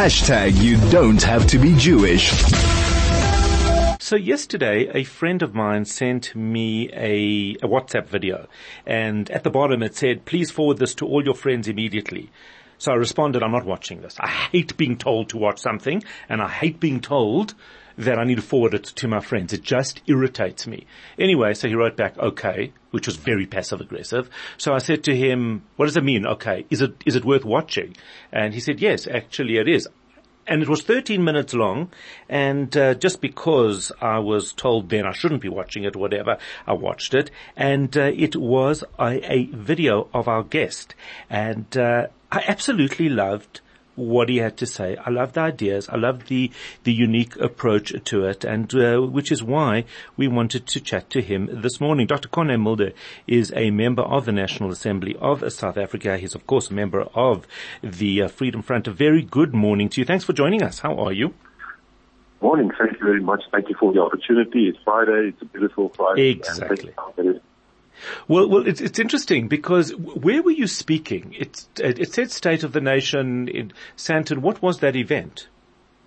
Hashtag you don't have to be Jewish. So yesterday, a friend of mine sent me a, a, WhatsApp video and at the bottom it said, please forward this to all your friends immediately. So I responded, I'm not watching this. I hate being told to watch something and I hate being told that I need to forward it to my friends. It just irritates me. Anyway, so he wrote back, okay, which was very passive aggressive. So I said to him, what does it mean? Okay, is it, is it worth watching? And he said, yes, actually it is and it was 13 minutes long. And uh, just because I was told then I shouldn't be watching it, whatever, I watched it, and uh, it was a, a, video of our guest, and uh, I absolutely loved what he had to say. I love the ideas. I love the the unique approach to it, and uh, which is why we wanted to chat to him this morning. Dr. Corné Mulder is a member of the National Assembly of South Africa. He's of course a member of the uh, Freedom Front. A very good morning to you. Thanks for joining us. How are you? Morning. Thank you very much. Thank you for the opportunity. It's Friday. It's a beautiful Friday. Exactly. Well, well, it's, it's interesting because where were you speaking? It, it said State of the Nation in Sandton. What was that event?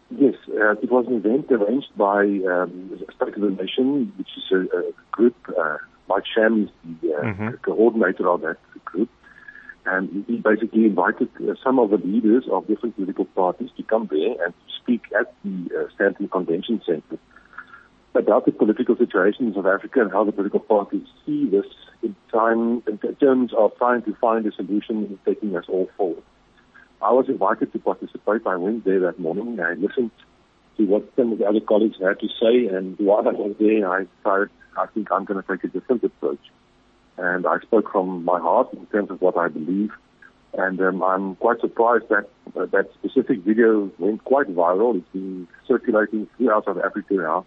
Yes, uh, it was an event arranged by um, State of the Nation, which is a, a group. Uh, Mike Sham is the uh, mm-hmm. coordinator of that group. And he basically invited uh, some of the leaders of different political parties to come there and speak at the uh, Convention Center about the political situation in South Africa and how the political parties see this in time in terms of trying to find a solution and taking us all forward. I was invited to participate. I went there that morning. I listened to what some of the other colleagues had to say, and while I was there, I decided I think I'm going to take a different approach. And I spoke from my heart in terms of what I believe. And um, I'm quite surprised that uh, that specific video went quite viral. It's been circulating throughout South Africa now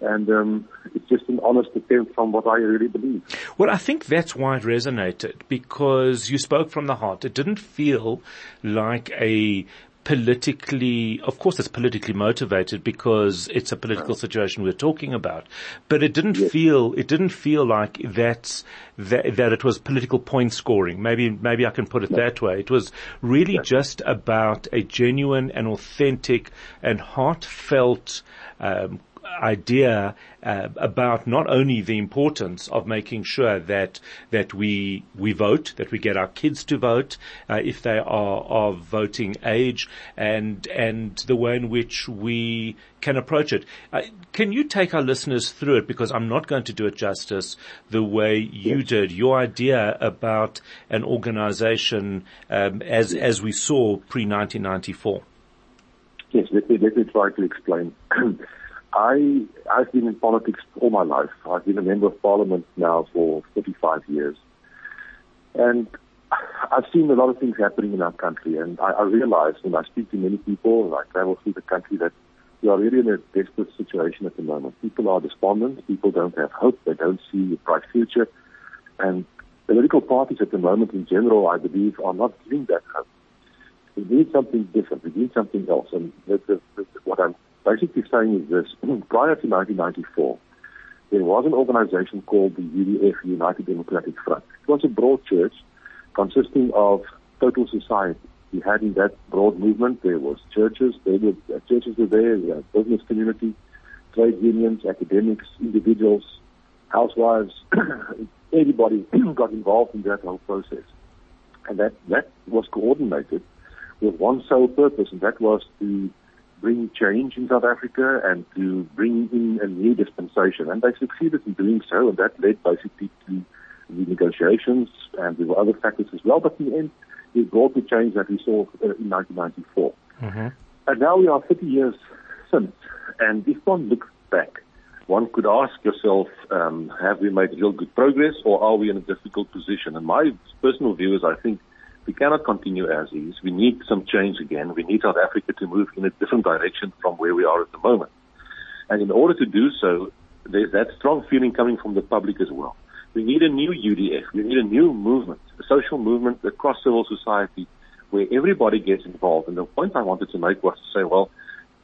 and um, it's just an honest attempt from what I really believe. Well, I think that's why it resonated because you spoke from the heart. It didn't feel like a politically, of course it's politically motivated because it's a political situation we're talking about, but it didn't yes. feel, it didn't feel like that's, that, that it was political point scoring. Maybe, maybe I can put it no. that way. It was really yes. just about a genuine and authentic and heartfelt, um, idea uh, about not only the importance of making sure that that we we vote, that we get our kids to vote uh, if they are of voting age, and and the way in which we can approach it. Uh, can you take our listeners through it because I'm not going to do it justice the way you yes. did. Your idea about an organisation um, as as we saw pre 1994. Yes, let me, let me try to explain. I, I've been in politics all my life. I've been a member of parliament now for 35 years. And I've seen a lot of things happening in our country. And I, I realize when I speak to many people and I travel through the country that we are really in a desperate situation at the moment. People are despondent. People don't have hope. They don't see a bright future. And political parties at the moment in general, I believe, are not giving that hope. We need something different. We need something else. And the, the, the, what I'm basically saying is this. Prior to 1994, there was an organization called the UDF, United Democratic Front. It was a broad church consisting of total society. We had in that broad movement, there was churches, there were, uh, churches were there, business community, trade unions, academics, individuals, housewives, everybody got involved in that whole process. And that, that was coordinated with one sole purpose, and that was to bring change in South Africa and to bring in a new dispensation. And they succeeded in doing so, and that led basically to the negotiations, and there were other factors as well. But in the end, it brought the change that we saw uh, in 1994. Mm-hmm. And now we are 30 years since, and if one looks back, one could ask yourself, um, have we made real good progress, or are we in a difficult position? And my personal view is, I think we cannot continue as is. We need some change again. We need South Africa to move in a different direction from where we are at the moment. And in order to do so, there's that strong feeling coming from the public as well. We need a new UDF. We need a new movement, a social movement across civil society where everybody gets involved. And the point I wanted to make was to say, well,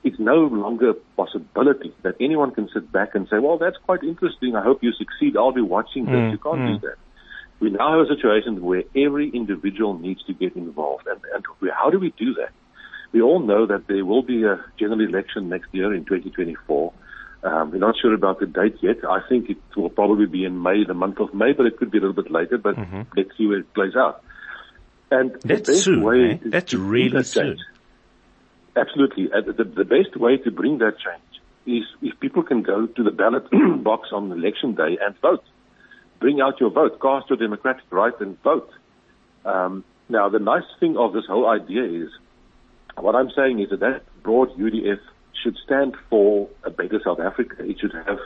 it's no longer a possibility that anyone can sit back and say, well, that's quite interesting. I hope you succeed. I'll be watching this. Mm, you can't mm. do that we now have a situation where every individual needs to get involved. And, and how do we do that? We all know that there will be a general election next year in 2024. Um, we're not sure about the date yet. I think it will probably be in May, the month of May, but it could be a little bit later. But mm-hmm. let's see where it plays out. And that's soon, way eh? That's really that soon. Change, absolutely. The, the best way to bring that change is if people can go to the ballot box on election day and vote. Bring out your vote, cast your democratic right and vote. Um, now, the nice thing of this whole idea is, what I'm saying is that that broad UDF should stand for a better South Africa. It should have,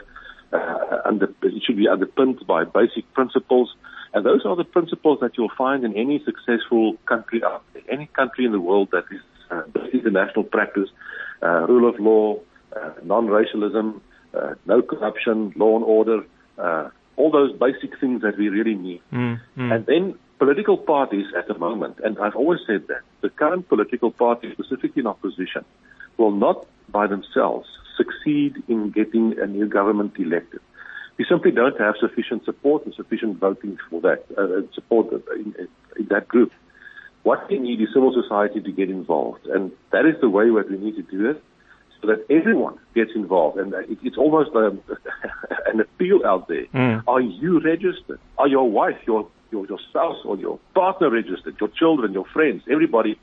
uh, under, it should be underpinned by basic principles. And those are the principles that you'll find in any successful country there, any country in the world that is uh, international practice, uh, rule of law, uh, non-racialism, uh, no corruption, law and order, uh, all those basic things that we really need. Mm, mm. And then political parties at the moment, and I've always said that, the current political parties, specifically in opposition, will not by themselves succeed in getting a new government elected. We simply don't have sufficient support and sufficient voting for that, uh, support in, in that group. What we need is civil society to get involved, and that is the way that we need to do it so that everyone gets involved. And it, it's almost um, an appeal out there. Mm. Are you registered? Are your wife, your, your, your spouse, or your partner registered? Your children, your friends, everybody.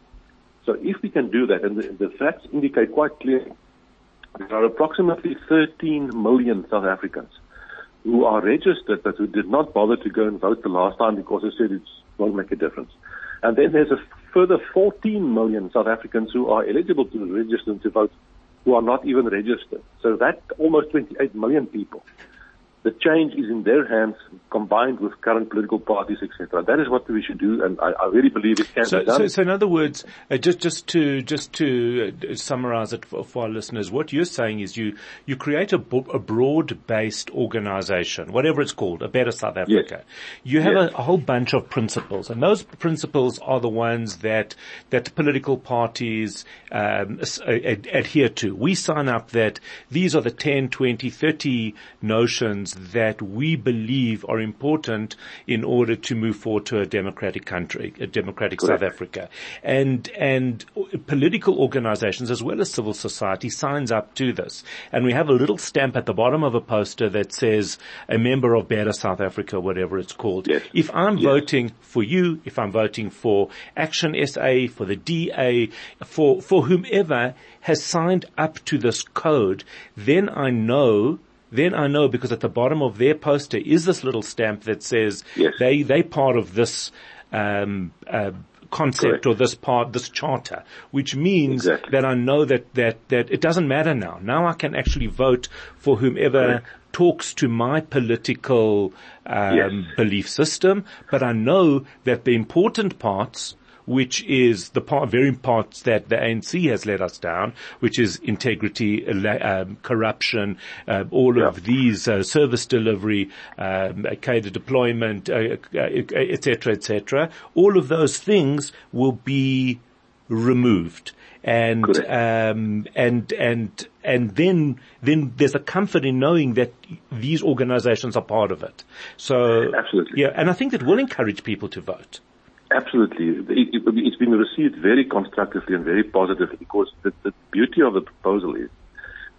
So if we can do that, and the, the facts indicate quite clearly, there are approximately 13 million South Africans who are registered but who did not bother to go and vote the last time because they said it won't make a difference. And then there's a further 14 million South Africans who are eligible to register to vote who are not even registered. So that almost 28 million people the change is in their hands combined with current political parties, etc. That is what we should do, and I, I really believe it can so, be done. So, so in other words, uh, just just to just to uh, summarize it for, for, our listeners, what you're saying is you you create a, a broad-based organization, whatever it's called, a better South Africa. Yes. You have yes. a, a, whole bunch of principles, and those principles are the ones that that political parties um, adhere to. We sign up that these are the 10, 20, 30 notions that we believe are important in order to move forward to a democratic country, a democratic Correct. South Africa. And, and political organizations as well as civil society signs up to this. And we have a little stamp at the bottom of a poster that says a member of Better South Africa, whatever it's called. Yes. If I'm yes. voting for you, if I'm voting for Action SA, for the DA, for, for whomever has signed up to this code, then I know then I know because at the bottom of their poster is this little stamp that says yes. they they part of this um, uh, concept Correct. or this part, this charter, which means exactly. that I know that that that it doesn't matter now. Now I can actually vote for whomever. Correct. Talks to my political um, yes. belief system, but I know that the important parts which is the part, very parts that the ANC has let us down, which is integrity, um, corruption, uh, all yeah. of these uh, service delivery, um, cadre deployment, etc., uh, etc. Uh, et all of those things will be removed and um, and and and then then there's a comfort in knowing that these organizations are part of it. So absolutely, yeah, and I think that will encourage people to vote. Absolutely. It, has been received very constructively and very positively because the, the beauty of the proposal is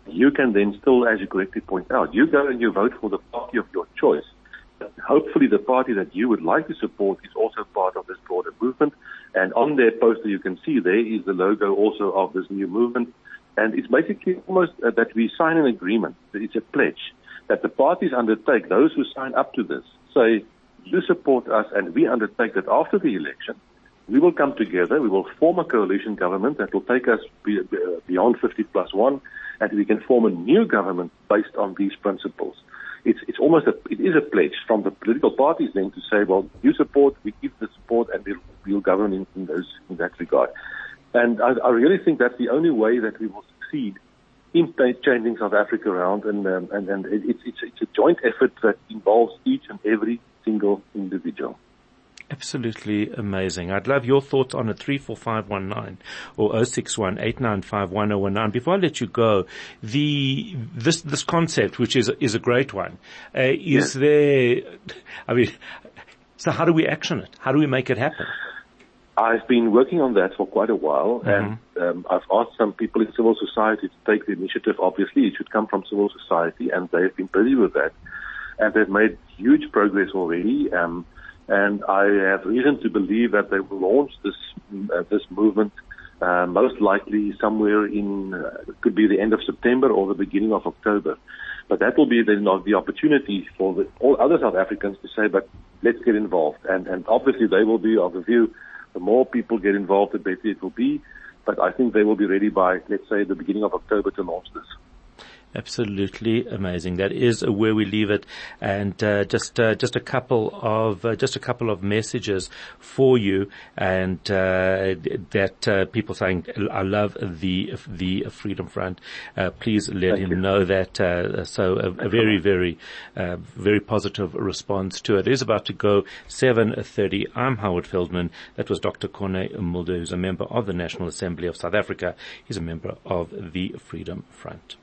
you can then still, as you correctly point out, you go and you vote for the party of your choice. Hopefully the party that you would like to support is also part of this broader movement. And on their poster you can see there is the logo also of this new movement. And it's basically almost uh, that we sign an agreement. It's a pledge that the parties undertake, those who sign up to this, say, you support us and we undertake that after the election, we will come together, we will form a coalition government that will take us beyond 50 plus one, and we can form a new government based on these principles. It's, it's almost a, it is a pledge from the political parties then to say, well, you support, we give the support, and we'll, we'll govern in, in those, in that regard. And I, I really think that's the only way that we will succeed in changing South Africa around, and, um, and, and it's, it's, it's a joint effort that involves each and every single individual. Absolutely amazing. I'd love your thoughts on a 34519 or 061 Before I let you go, the, this, this concept, which is, is a great one, uh, is yes. there, I mean, so how do we action it? How do we make it happen? I've been working on that for quite a while, mm-hmm. and um, I've asked some people in civil society to take the initiative. Obviously, it should come from civil society, and they've been busy with that, and they've made huge progress already. Um, and I have reason to believe that they will launch this uh, this movement uh, most likely somewhere in uh, could be the end of September or the beginning of October. But that will be then the opportunity for the, all other South Africans to say, but let's get involved. And, and obviously they will be of the view, the more people get involved, the better it will be. But I think they will be ready by, let's say, the beginning of October to launch this. Absolutely amazing. That is where we leave it, and uh, just uh, just a couple of uh, just a couple of messages for you, and uh, that uh, people saying, "I love the the Freedom Front." Uh, please let Thank him you. know that. so a, a, very very very positive response to it. It is about to go seven thirty. I'm Howard Feldman. That was Dr. Corne Mulder, who's a member of the National Assembly of South Africa. He's a member of the Freedom Front.